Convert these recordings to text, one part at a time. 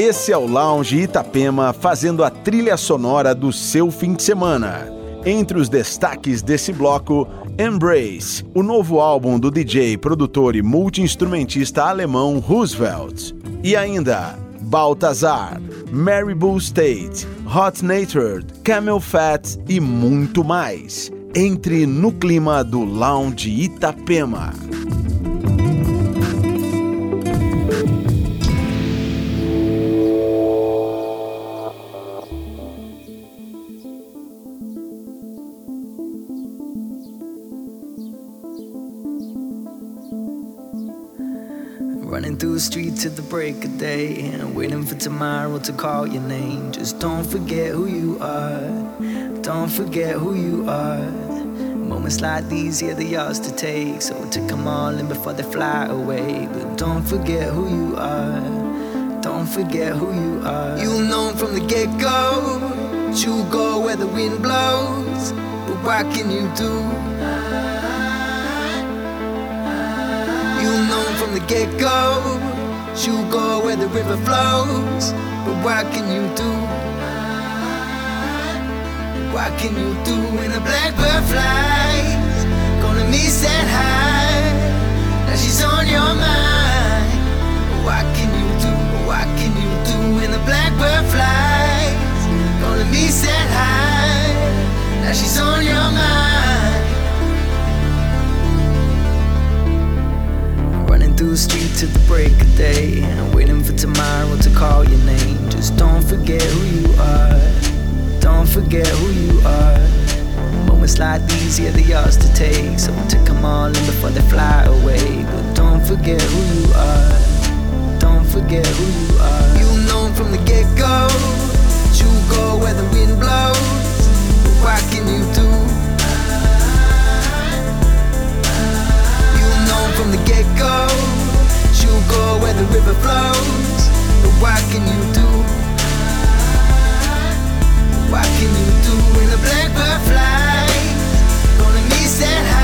Esse é o Lounge Itapema fazendo a trilha sonora do seu fim de semana. Entre os destaques desse bloco, Embrace, o novo álbum do DJ, produtor e multi-instrumentista alemão Roosevelt. E ainda, Baltazar, Maribou State, Hot Natured, Camel Fat e muito mais. Entre no clima do Lounge Itapema. Through the streets at the break of day and waiting for tomorrow to call your name. Just don't forget who you are. Don't forget who you are. Moments like these, yeah, they're yours to take. So take them all in before they fly away. But don't forget who you are. Don't forget who you are. You'll know from the get go. You'll go where the wind blows. But what can you do? From the get go. She'll go where the river flows. But what can you do? What can you do when the blackbird flies? Gonna miss that high. Now she's on your mind. What can you do? What can you do when the blackbird flies? Gonna miss that high. Now she's on your mind. Through the streets at the break of day waiting for tomorrow to call your name. Just don't forget who you are. Don't forget who you are. Moments like these, yeah, they're yours to take. So take them all in before they fly away. But don't forget who you are. Don't forget who you are. You know from the get go. You go where the wind blows. But what can you do? Go. You go where the river flows. But what can you do? What can you do when the blackbird flies? Gonna miss that high.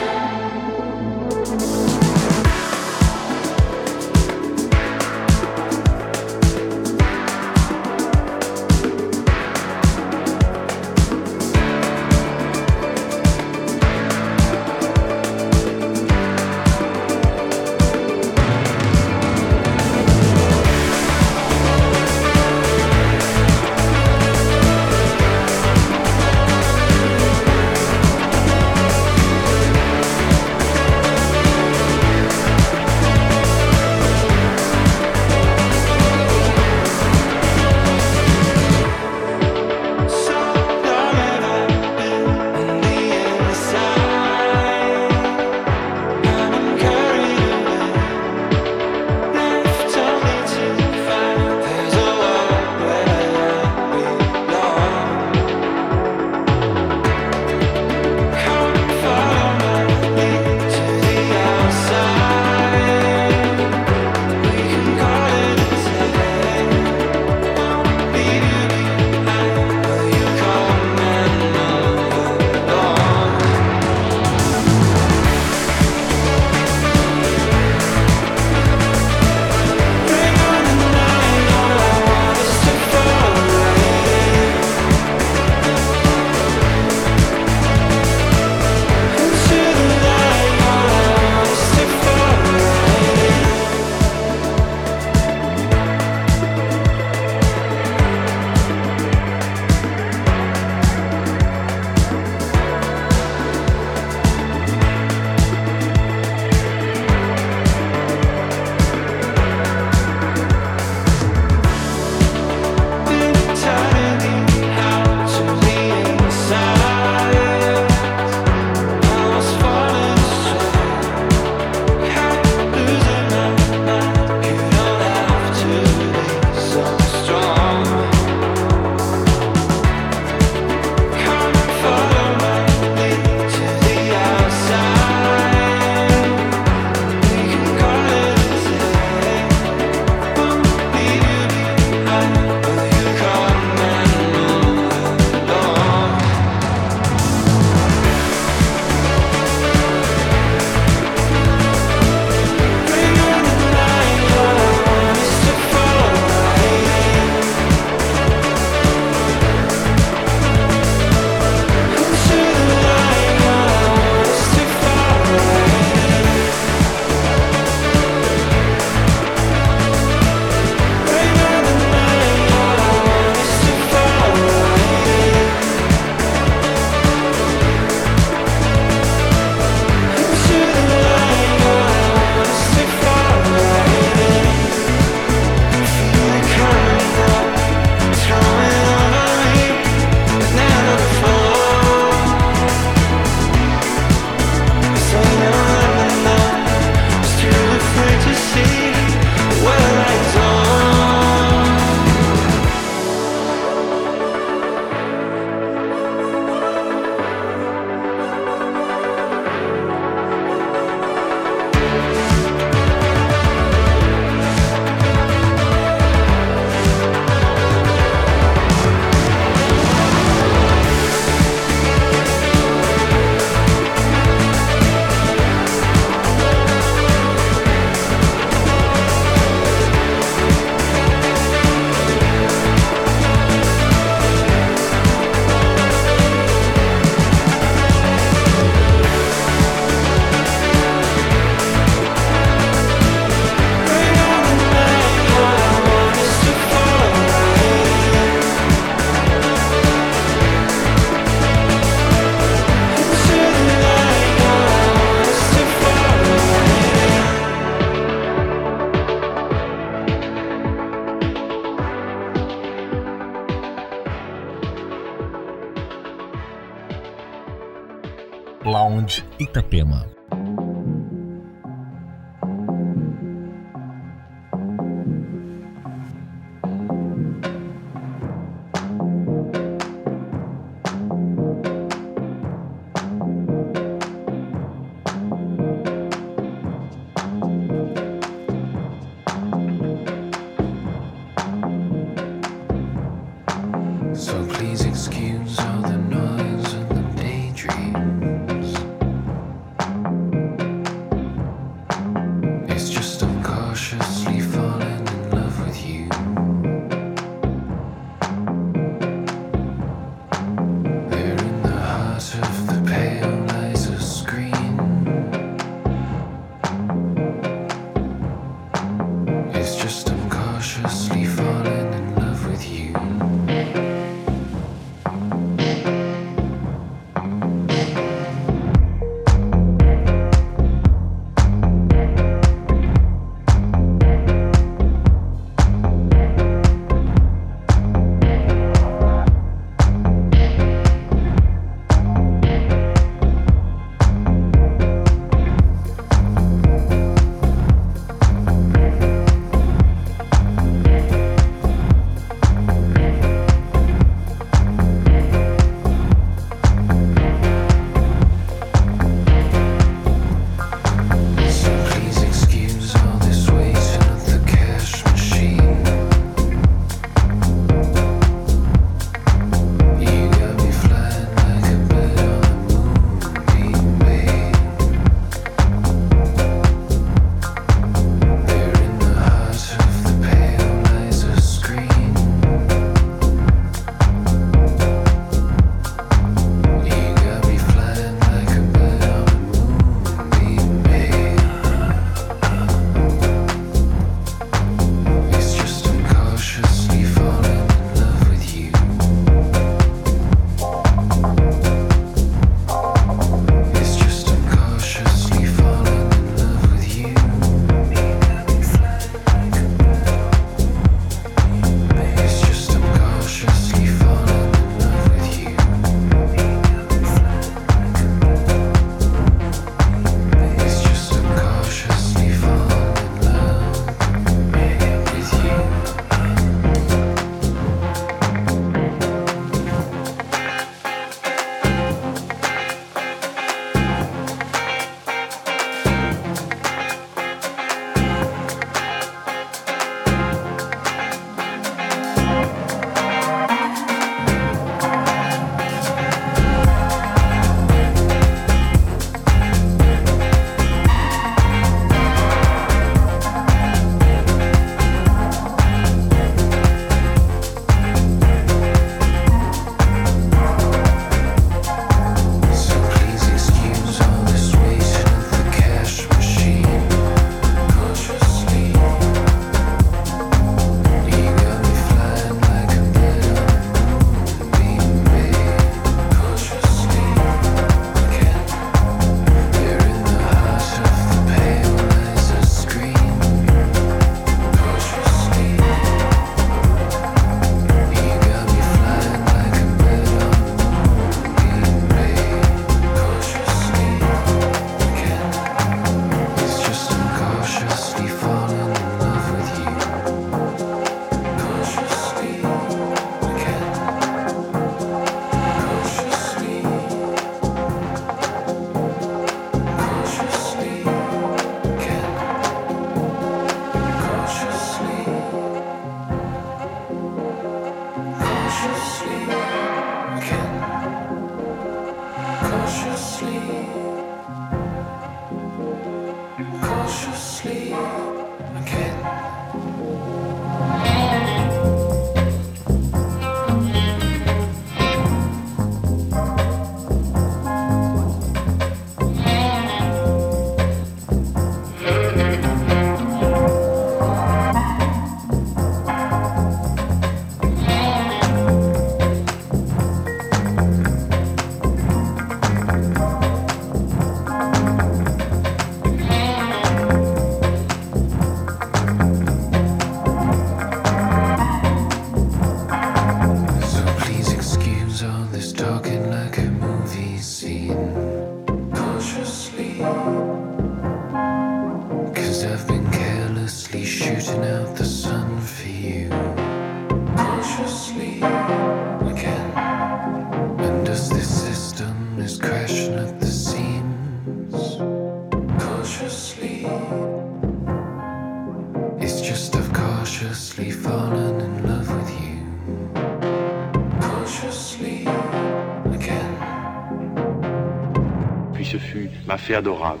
Adorable.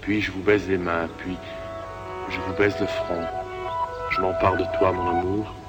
Puis je vous baise les mains, puis je vous baise le front. Je m'empare de toi, mon amour.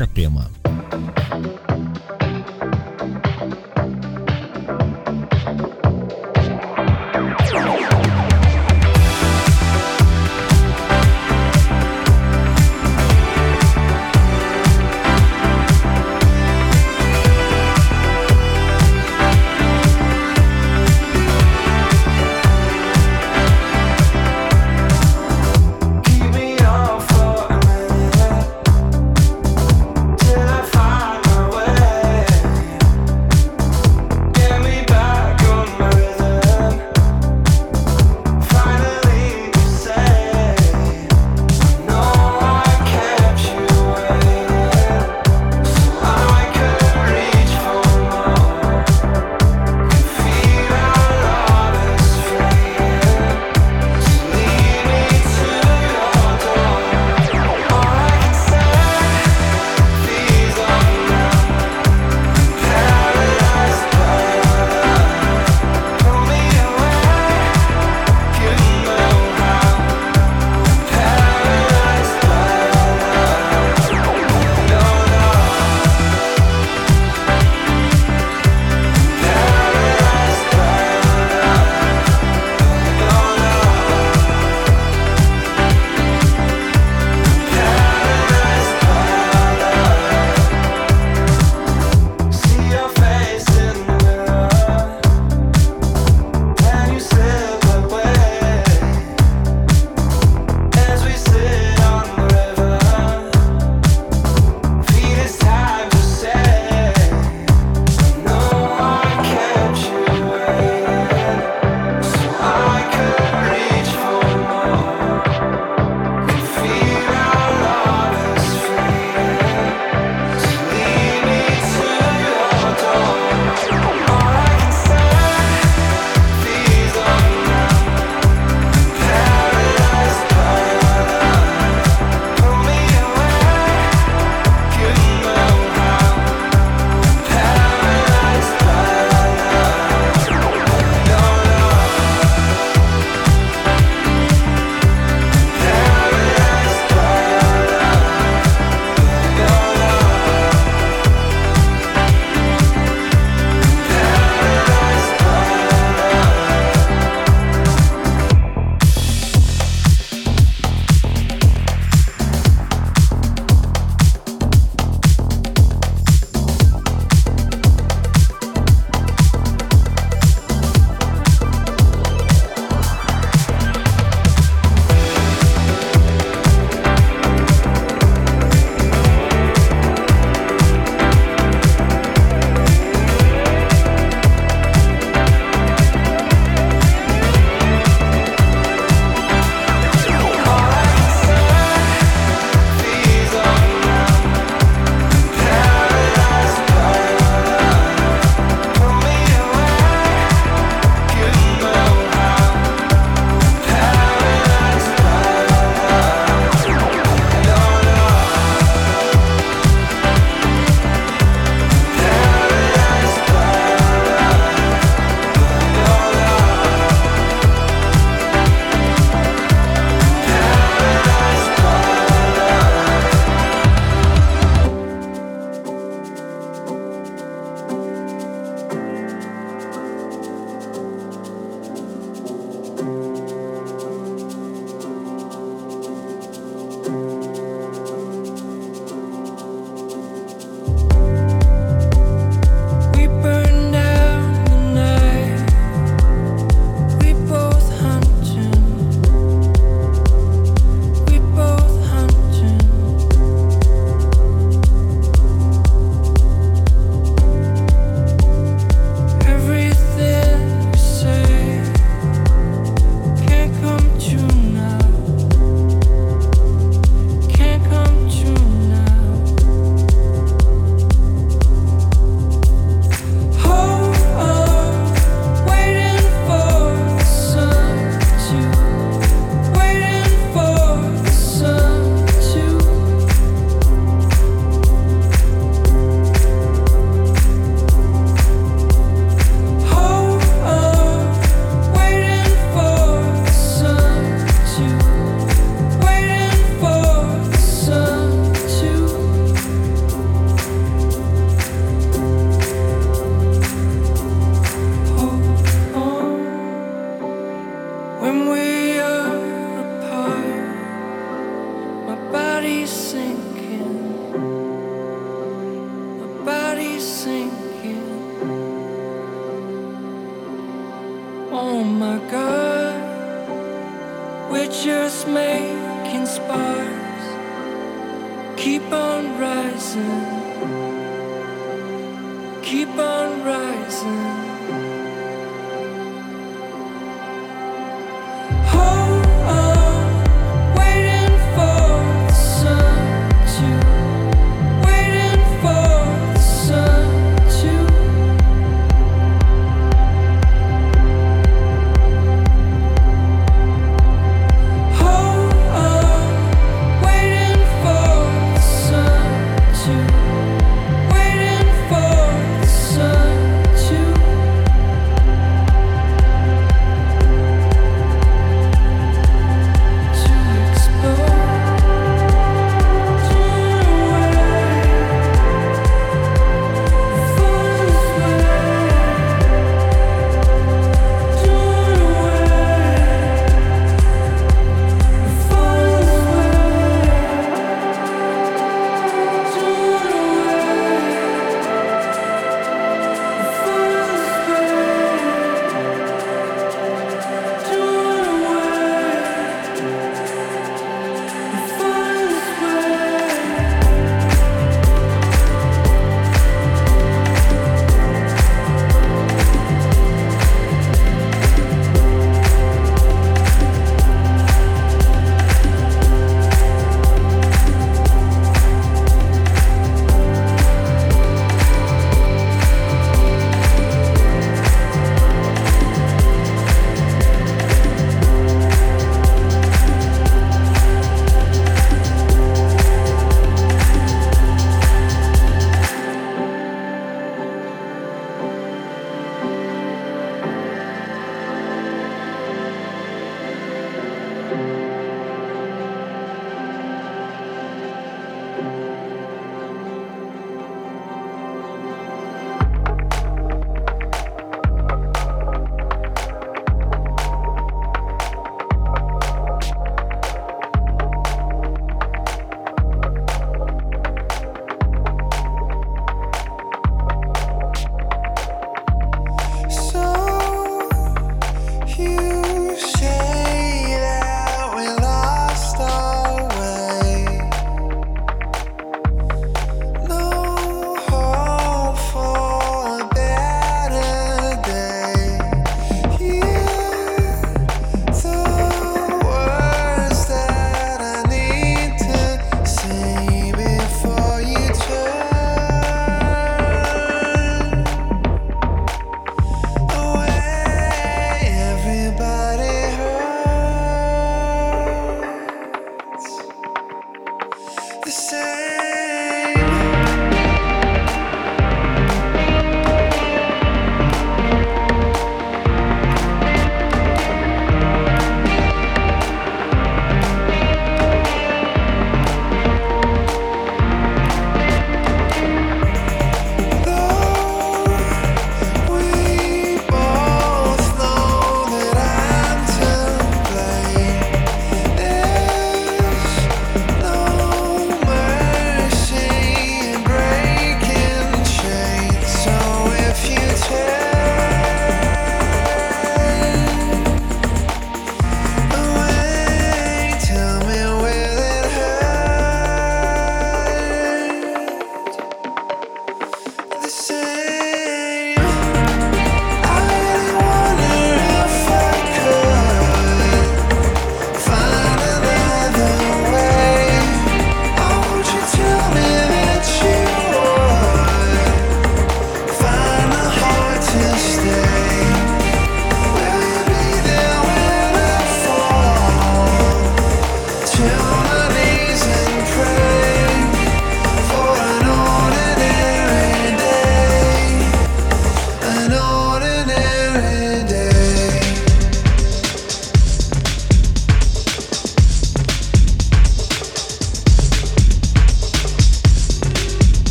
Itapema.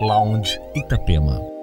Lounge Itapema.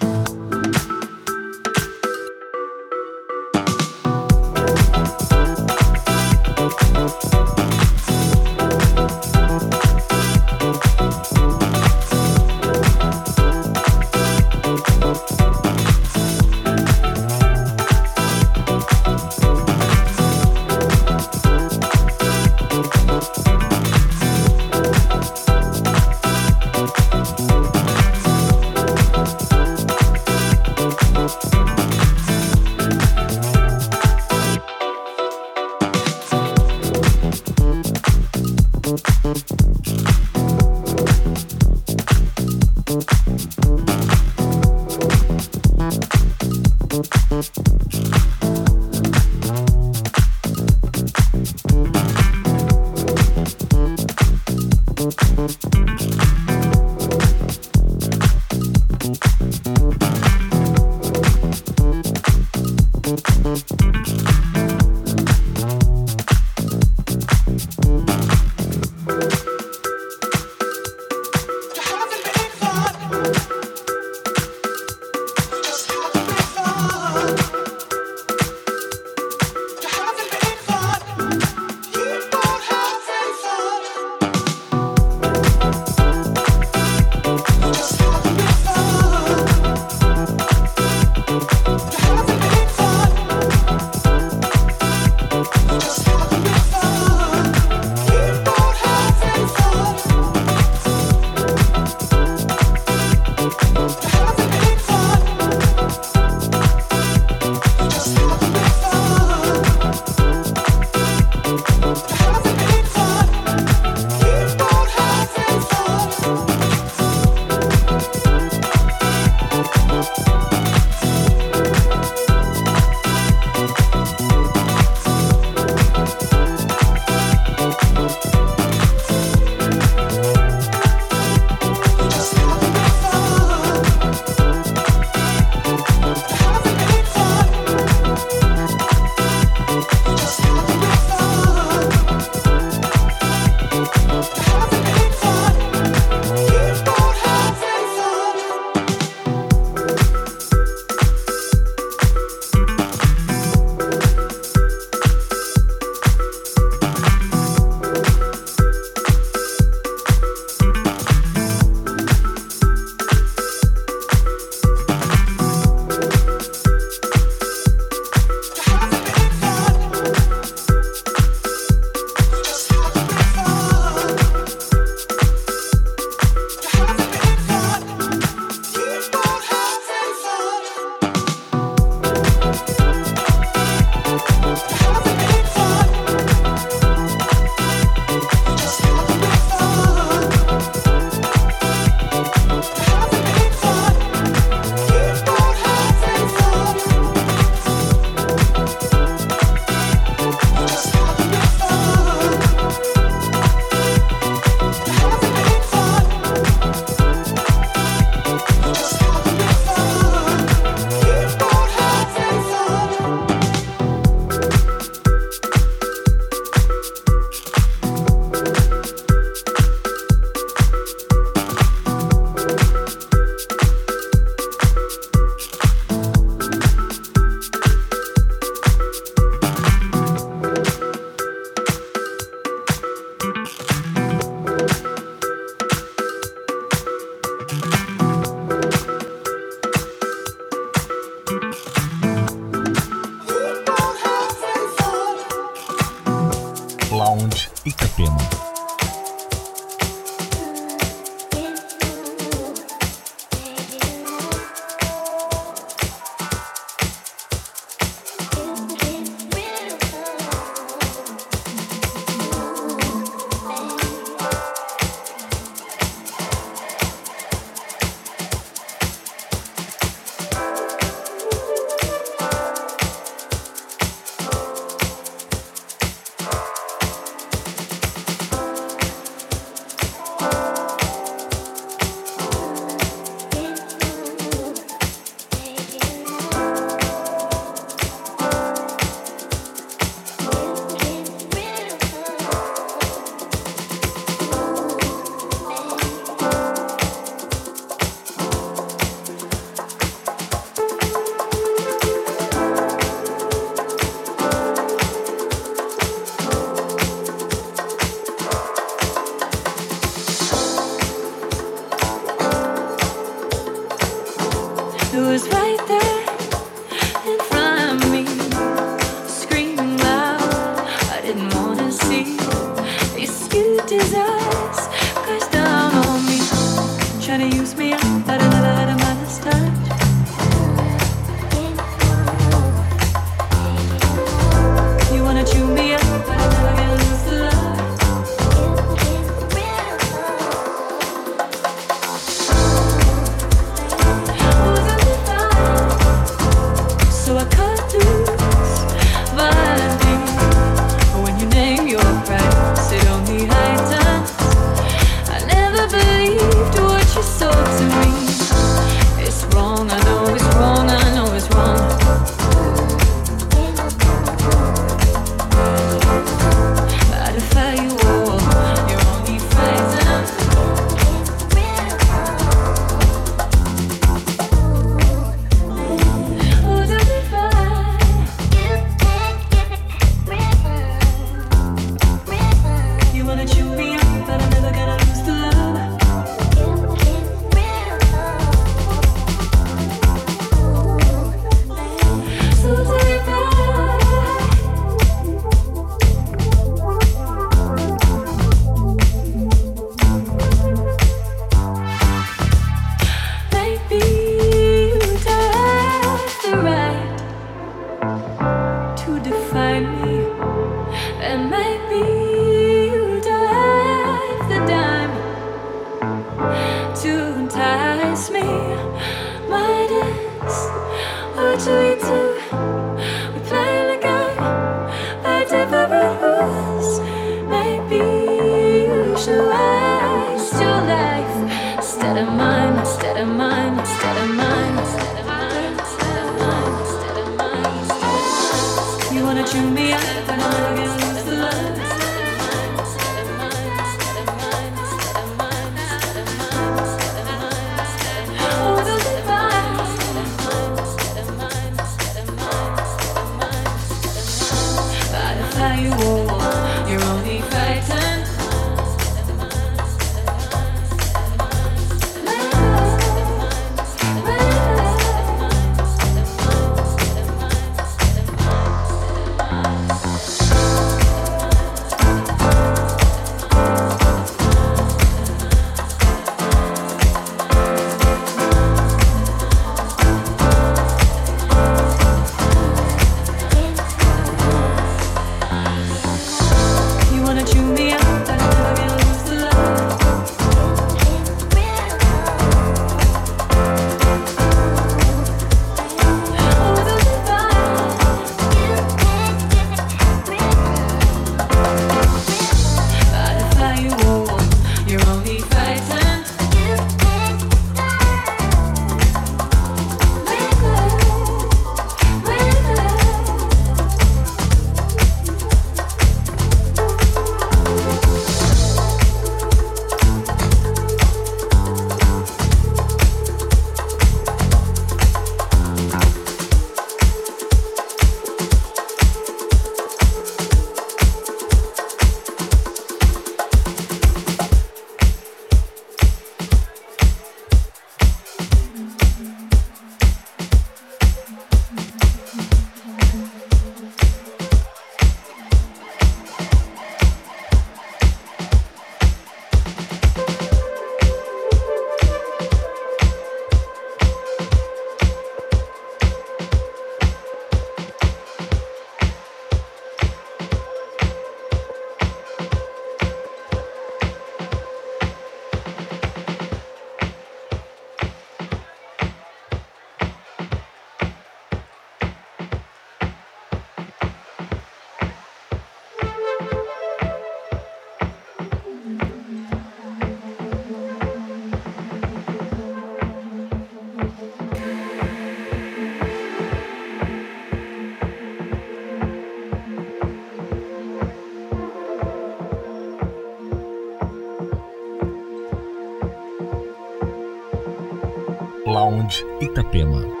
Itapema.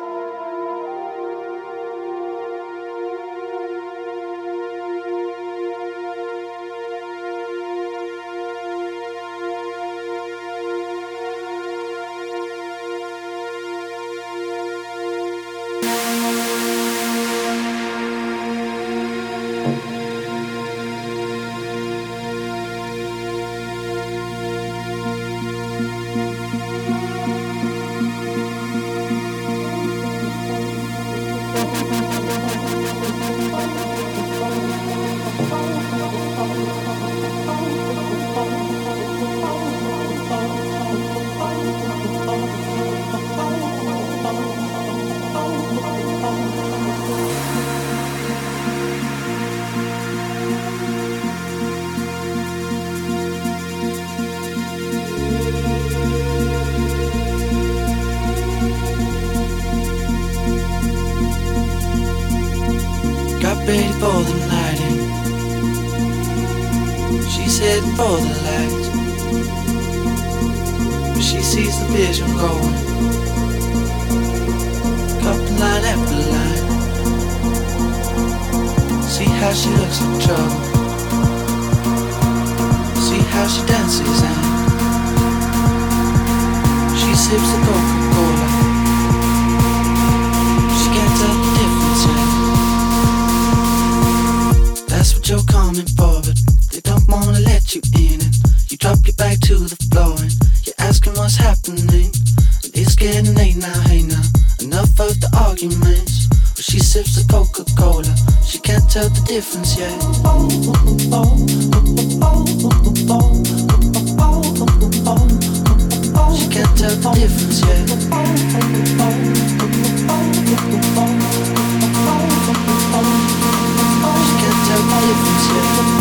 Até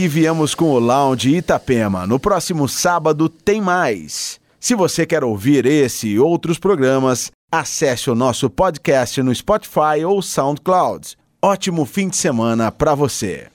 aqui viemos com o Lounge Itapema. No próximo sábado tem mais. Se você quer ouvir esse e outros programas, acesse o nosso podcast no Spotify ou SoundCloud. Ótimo fim de semana para você.